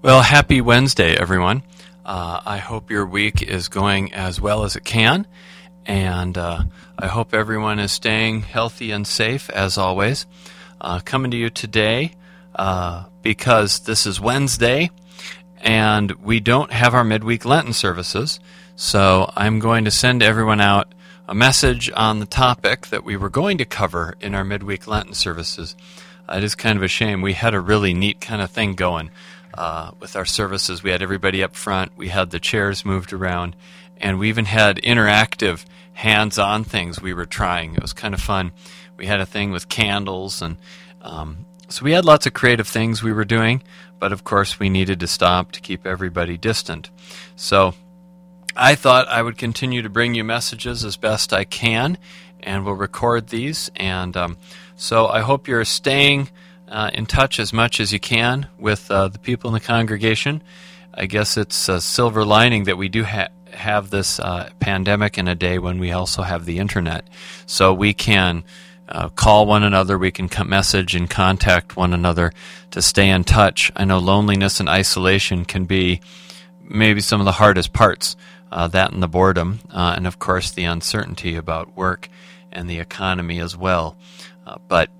Well, happy Wednesday, everyone. Uh, I hope your week is going as well as it can, and uh, I hope everyone is staying healthy and safe as always. Uh, coming to you today uh, because this is Wednesday and we don't have our midweek Lenten services, so I'm going to send everyone out a message on the topic that we were going to cover in our midweek Lenten services. it is kind of a shame. We had a really neat kind of thing going uh, with our services. We had everybody up front, we had the chairs moved around, and we even had interactive hands on things we were trying. It was kind of fun. We had a thing with candles, and um, so we had lots of creative things we were doing, but of course we needed to stop to keep everybody distant. So I thought I would continue to bring you messages as best I can, and we'll record these. And um, so I hope you're staying uh, in touch as much as you can with uh, the people in the congregation. I guess it's a silver lining that we do ha- have this uh, pandemic in a day when we also have the internet. So we can uh, call one another, we can message and contact one another to stay in touch. I know loneliness and isolation can be maybe some of the hardest parts, uh, that and the boredom, uh, and of course the uncertainty about work and the economy as well. but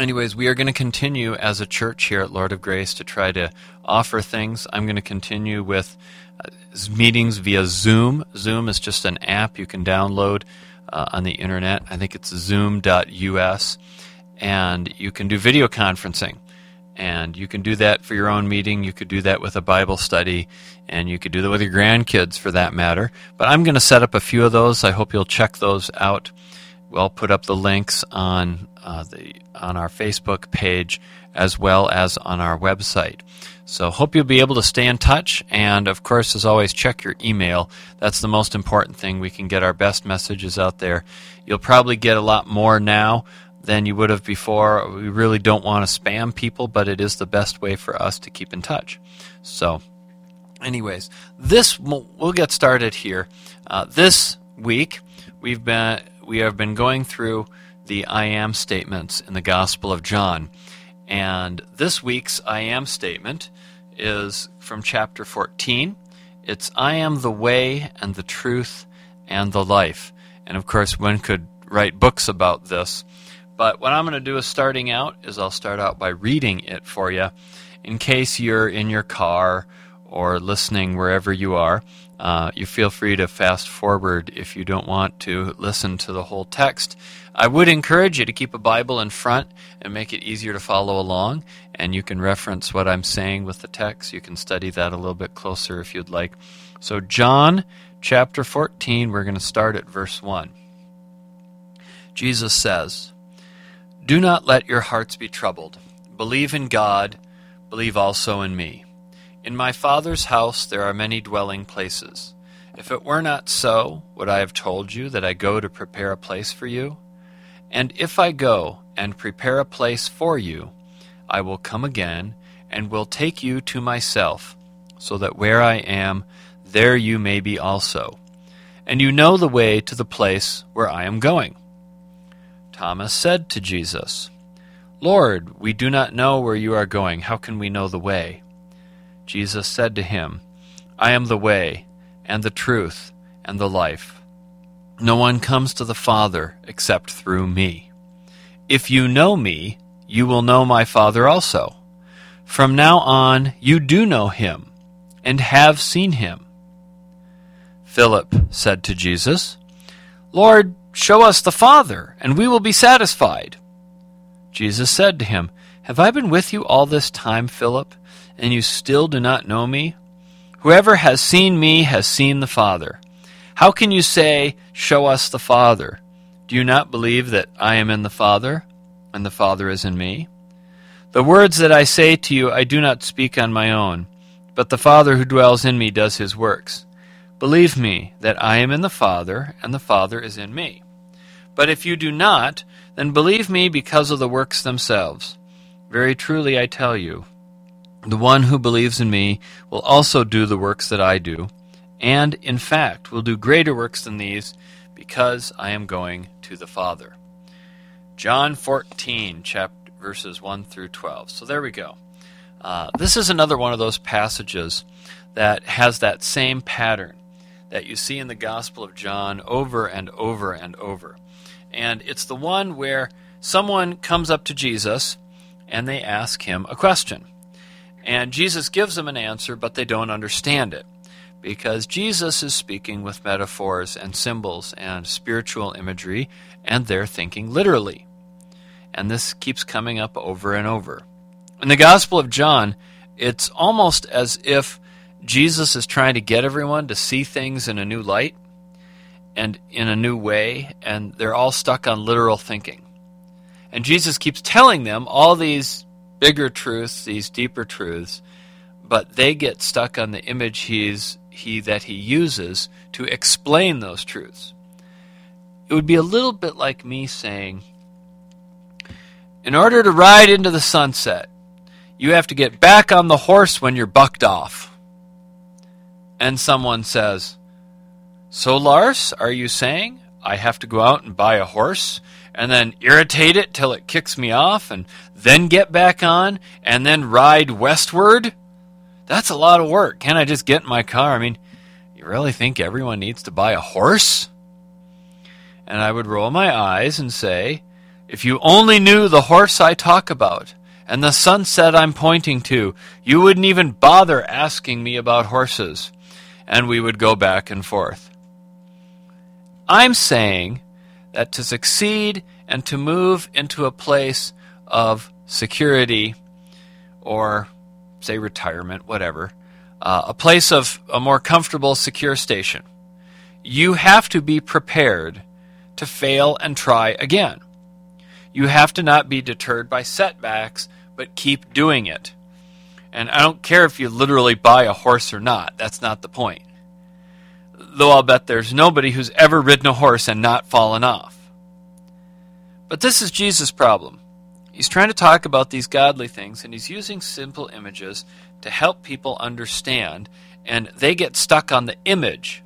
anyways, we are going to continue as a church here at Lord of Grace to try to offer things. I'm going to continue with uh, meetings via Zoom. Zoom is just an app you can download uh, on the internet. I think it's zoom.us. And you can do video conferencing. And you can do that for your own meeting. You could do that with a Bible study. And you could do that with your grandkids for that matter. But I'm going to set up a few of those. I hope you'll check those out. We'll put up the links on uh, the on our Facebook page as well as on our website. So hope you'll be able to stay in touch and of course as always check your email. That's the most important thing. We can get our best messages out there. You'll probably get a lot more now than you would have before. We really don't want to spam people, but it is the best way for us to keep in touch. So anyways, this we'll get started here. Uh, this week we've been we have been going through the I am statements in the Gospel of John. And this week's I am statement is from chapter 14. It's I am the way and the truth and the life. And of course, one could write books about this. But what I'm going to do is starting out is I'll start out by reading it for you in case you're in your car or listening wherever you are. Uh, you feel free to fast forward if you don't want to listen to the whole text. I would encourage you to keep a Bible in front and make it easier to follow along, and you can reference what I'm saying with the text. You can study that a little bit closer if you'd like. So, John chapter 14, we're going to start at verse 1. Jesus says, Do not let your hearts be troubled. Believe in God, believe also in me. In my Father's house there are many dwelling places. If it were not so, would I have told you that I go to prepare a place for you? And if I go and prepare a place for you, I will come again and will take you to myself, so that where I am, there you may be also. And you know the way to the place where I am going. Thomas said to Jesus, Lord, we do not know where you are going. How can we know the way? Jesus said to him, I am the way, and the truth, and the life. No one comes to the Father except through me. If you know me, you will know my Father also. From now on, you do know him, and have seen him. Philip said to Jesus, Lord, show us the Father, and we will be satisfied. Jesus said to him, Have I been with you all this time, Philip? And you still do not know me? Whoever has seen me has seen the Father. How can you say, Show us the Father? Do you not believe that I am in the Father, and the Father is in me? The words that I say to you I do not speak on my own, but the Father who dwells in me does his works. Believe me that I am in the Father, and the Father is in me. But if you do not, then believe me because of the works themselves. Very truly I tell you, the one who believes in me will also do the works that I do, and, in fact, will do greater works than these, because I am going to the Father. John 14, chapter, verses 1 through 12. So there we go. Uh, this is another one of those passages that has that same pattern that you see in the Gospel of John over and over and over. And it's the one where someone comes up to Jesus and they ask him a question. And Jesus gives them an answer, but they don't understand it because Jesus is speaking with metaphors and symbols and spiritual imagery, and they're thinking literally. And this keeps coming up over and over. In the Gospel of John, it's almost as if Jesus is trying to get everyone to see things in a new light and in a new way, and they're all stuck on literal thinking. And Jesus keeps telling them all these bigger truths, these deeper truths, but they get stuck on the image he's he that he uses to explain those truths. It would be a little bit like me saying, in order to ride into the sunset, you have to get back on the horse when you're bucked off. And someone says, So, Lars, are you saying I have to go out and buy a horse and then irritate it till it kicks me off and then get back on and then ride westward? That's a lot of work. Can't I just get in my car? I mean, you really think everyone needs to buy a horse? And I would roll my eyes and say, if you only knew the horse I talk about and the sunset I'm pointing to, you wouldn't even bother asking me about horses. And we would go back and forth. I'm saying that to succeed and to move into a place of security or say retirement, whatever, uh, a place of a more comfortable, secure station, you have to be prepared to fail and try again. You have to not be deterred by setbacks, but keep doing it. And I don't care if you literally buy a horse or not, that's not the point. Though I'll bet there's nobody who's ever ridden a horse and not fallen off. But this is Jesus' problem. He's trying to talk about these godly things, and he's using simple images to help people understand, and they get stuck on the image,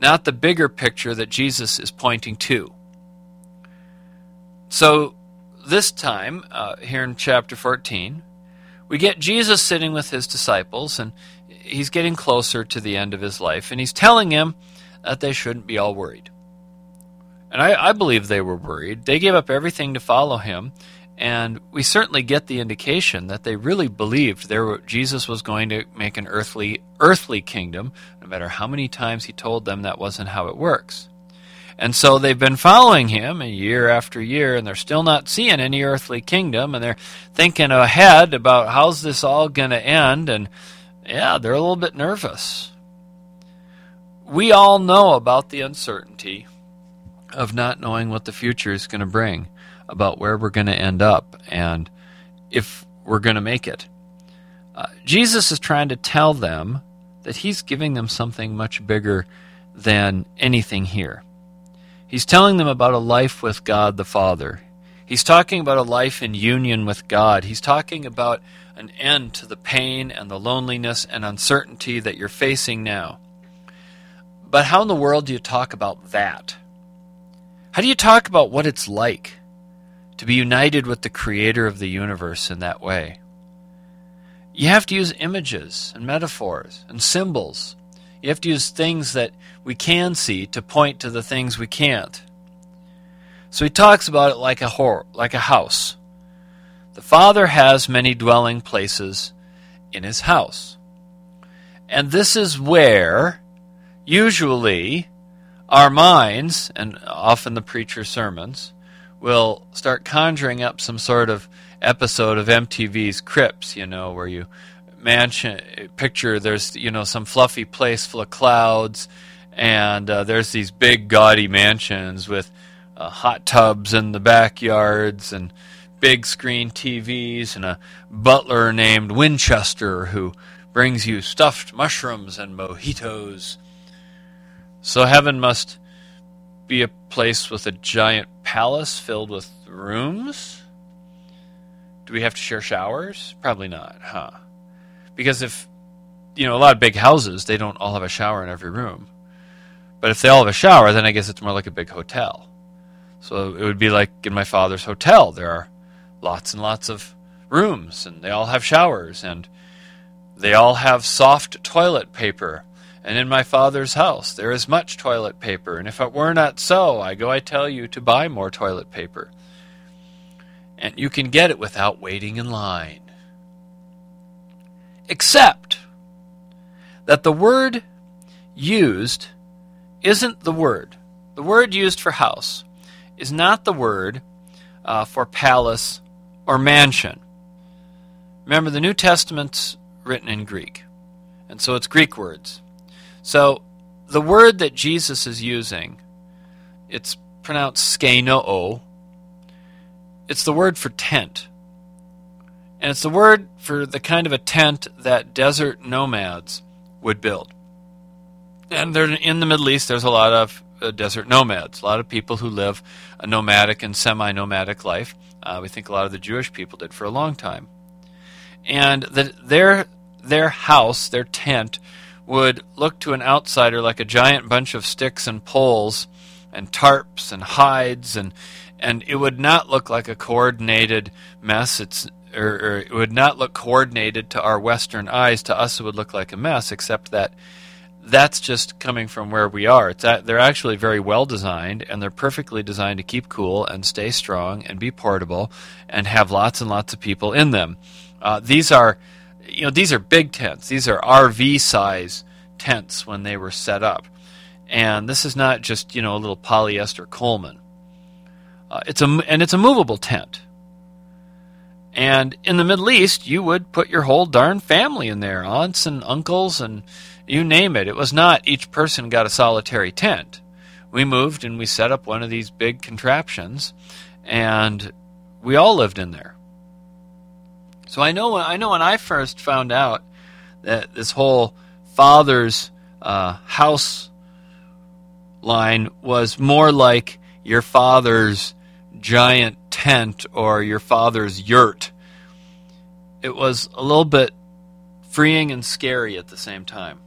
not the bigger picture that Jesus is pointing to. So, this time, uh, here in chapter 14, we get Jesus sitting with his disciples, and he's getting closer to the end of his life, and he's telling them that they shouldn't be all worried. And I, I believe they were worried. They gave up everything to follow him, and we certainly get the indication that they really believed there Jesus was going to make an earthly earthly kingdom, no matter how many times he told them that wasn't how it works. And so they've been following him year after year, and they're still not seeing any earthly kingdom, and they're thinking ahead about how's this all going to end, and yeah, they're a little bit nervous. We all know about the uncertainty of not knowing what the future is going to bring about where we're going to end up and if we're going to make it. Uh, Jesus is trying to tell them that he's giving them something much bigger than anything here. He's telling them about a life with God the Father. He's talking about a life in union with God. He's talking about an end to the pain and the loneliness and uncertainty that you're facing now. But how in the world do you talk about that? How do you talk about what it's like to be united with the creator of the universe in that way. You have to use images and metaphors and symbols. You have to use things that we can see to point to the things we can't. So he talks about it like a hor- like a house. The Father has many dwelling places in his house. And this is where usually our minds and often the preacher's sermons will start conjuring up some sort of episode of MTV's Cribs, you know, where you mansion picture there's you know some fluffy place full of clouds, and uh, there's these big gaudy mansions with uh, hot tubs in the backyards and big screen TVs and a butler named Winchester who brings you stuffed mushrooms and mojitos. So heaven must be a place with a giant palace filled with rooms? Do we have to share showers? Probably not, huh? Because if, you know, a lot of big houses, they don't all have a shower in every room. But if they all have a shower, then I guess it's more like a big hotel. So it would be like in my father's hotel. There are lots and lots of rooms and they all have showers and they all have soft toilet paper. And in my Father's house there is much toilet paper. And if it were not so, I go, I tell you, to buy more toilet paper. And you can get it without waiting in line. Except that the word used isn't the word. The word used for house is not the word uh, for palace or mansion. Remember, the New Testament's written in Greek, and so it's Greek words. So the word that Jesus is using, it's pronounced skenoo. It's the word for tent. And it's the word for the kind of a tent that desert nomads would build. And in the Middle East, there's a lot of uh, desert nomads, a lot of people who live a nomadic and semi nomadic life. Uh, we think a lot of the Jewish people did for a long time. And the, their, their house, their tent, would look to an outsider like a giant bunch of sticks and poles and tarps and hides and and it would not look like a coordinated mess it's or, or, it would not look coordinated to our western eyes to us it would look like a mess except that that's just coming from where we are. It's at, they're actually very well designed, and they're perfectly designed to keep cool and stay strong and be portable and have lots and lots of people in them. Uh, these are, you know, these are big tents. These are RV size tents when they were set up, and this is not just you know a little polyester Coleman. Uh, it's a and it's a movable tent. And in the Middle East, you would put your whole darn family in there, aunts and uncles and you name it. It was not each person got a solitary tent. We moved and we set up one of these big contraptions, and we all lived in there. So I know when I know when I first found out that this whole father's uh, house line was more like your father's giant tent or your father's yurt. It was a little bit freeing and scary at the same time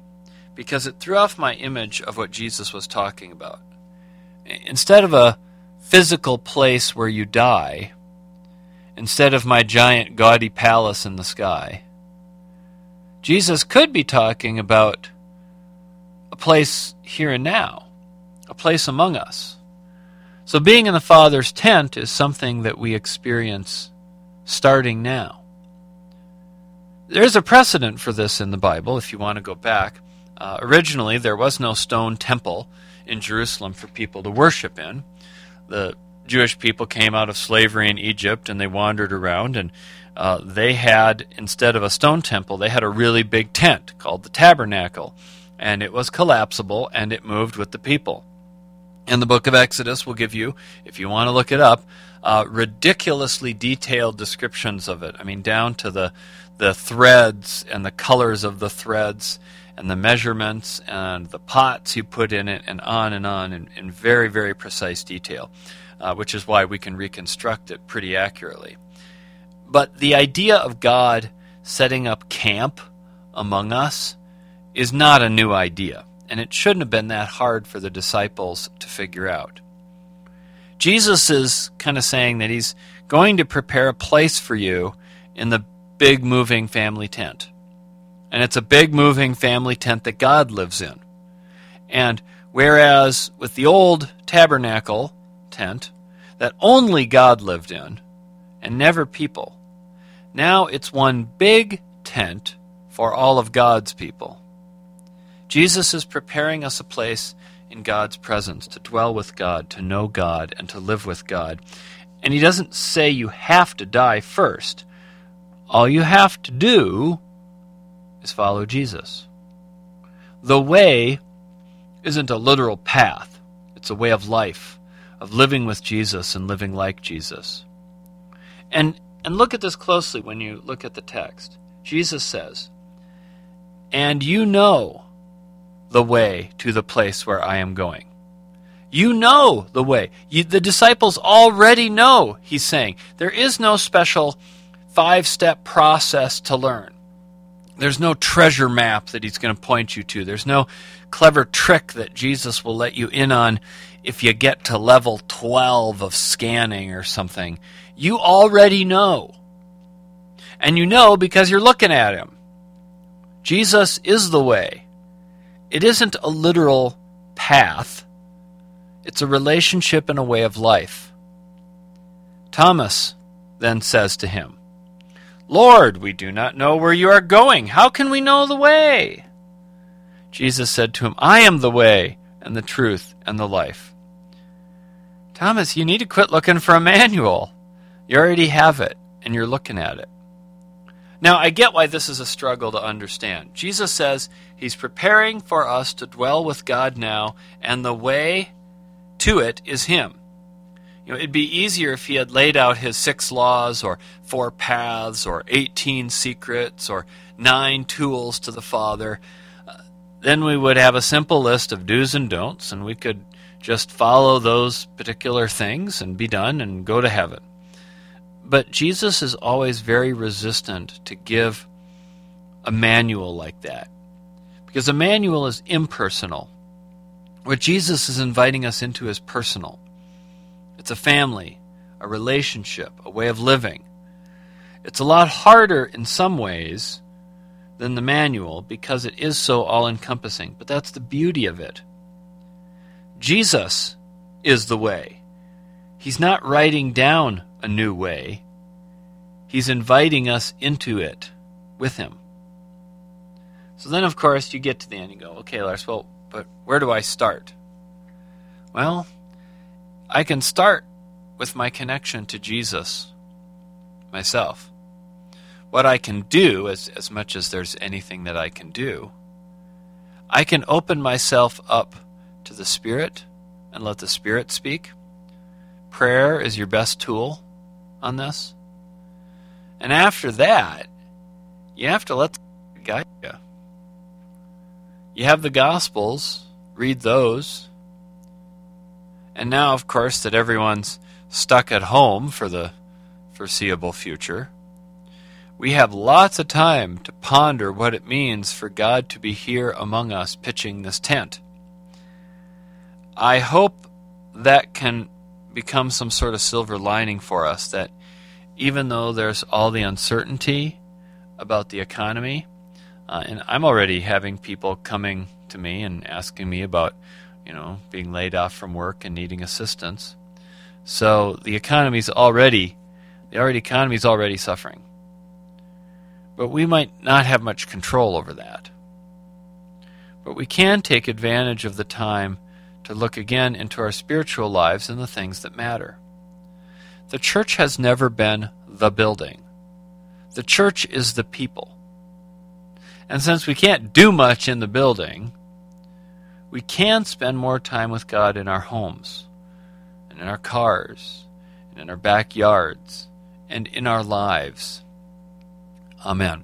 because it threw off my image of what Jesus was talking about. Instead of a physical place where you die, instead of my giant gaudy palace in the sky, Jesus could be talking about a place here and now, a place among us. So being in the Father's tent is something that we experience starting now. There's a precedent for this in the Bible, if you want to go back. Uh, originally, there was no stone temple in Jerusalem for people to worship in. The Jewish people came out of slavery in Egypt and they wandered around, and uh, they had, instead of a stone temple, they had a really big tent called the tabernacle. And it was collapsible and it moved with the people. And the book of Exodus will give you, if you want to look it up, uh, ridiculously detailed descriptions of it. I mean, down to the, the threads and the colors of the threads and the measurements and the pots you put in it, and on and on in, in very, very precise detail, uh, which is why we can reconstruct it pretty accurately. But the idea of God setting up camp among us is not a new idea, and it shouldn't have been that hard for the disciples to figure out. Jesus is kind of saying that he's going to prepare a place for you in the big moving family tent. And it's a big moving family tent that God lives in. And whereas with the old tabernacle tent that only God lived in and never people, now it's one big tent for all of God's people. Jesus is preparing us a place in God's presence to dwell with God, to know God, and to live with God. And he doesn't say you have to die first. All you have to do is follow Jesus. The way isn't a literal path, it's a way of life, of living with Jesus and living like Jesus. And, and look at this closely when you look at the text. Jesus says, And you know the way to the place where I am going. You know the way. You, the disciples already know, he's saying. There is no special five step process to learn. There's no treasure map that he's going to point you to. There's no clever trick that Jesus will let you in on if you get to level 12 of scanning or something. You already know. And you know because you're looking at him. Jesus is the way. It isn't a literal path, it's a relationship and a way of life. Thomas then says to him, Lord, we do not know where you are going. How can we know the way? Jesus said to him, I am the way and the truth and the life. Thomas, you need to quit looking for a manual. You already have it, and you're looking at it. Now, I get why this is a struggle to understand. Jesus says he's preparing for us to dwell with God now, and the way to it is him. You know, it'd be easier if he had laid out his six laws or four paths or 18 secrets or nine tools to the Father. Then we would have a simple list of do's and don'ts, and we could just follow those particular things and be done and go to heaven. But Jesus is always very resistant to give a manual like that because a manual is impersonal. What Jesus is inviting us into is personal. It's a family, a relationship, a way of living. It's a lot harder in some ways than the manual because it is so all encompassing, but that's the beauty of it. Jesus is the way. He's not writing down a new way, He's inviting us into it with Him. So then, of course, you get to the end and go, okay, Lars, well, but where do I start? Well, I can start with my connection to Jesus myself. What I can do, as, as much as there's anything that I can do, I can open myself up to the Spirit and let the Spirit speak. Prayer is your best tool on this. And after that, you have to let the guide you. You have the Gospels, read those and now, of course, that everyone's stuck at home for the foreseeable future, we have lots of time to ponder what it means for God to be here among us pitching this tent. I hope that can become some sort of silver lining for us that even though there's all the uncertainty about the economy, uh, and I'm already having people coming to me and asking me about you know, being laid off from work and needing assistance. So the economy's already, the already economy's already suffering. But we might not have much control over that. But we can take advantage of the time to look again into our spiritual lives and the things that matter. The church has never been the building. The church is the people. And since we can't do much in the building, we can spend more time with God in our homes, and in our cars, and in our backyards, and in our lives. Amen.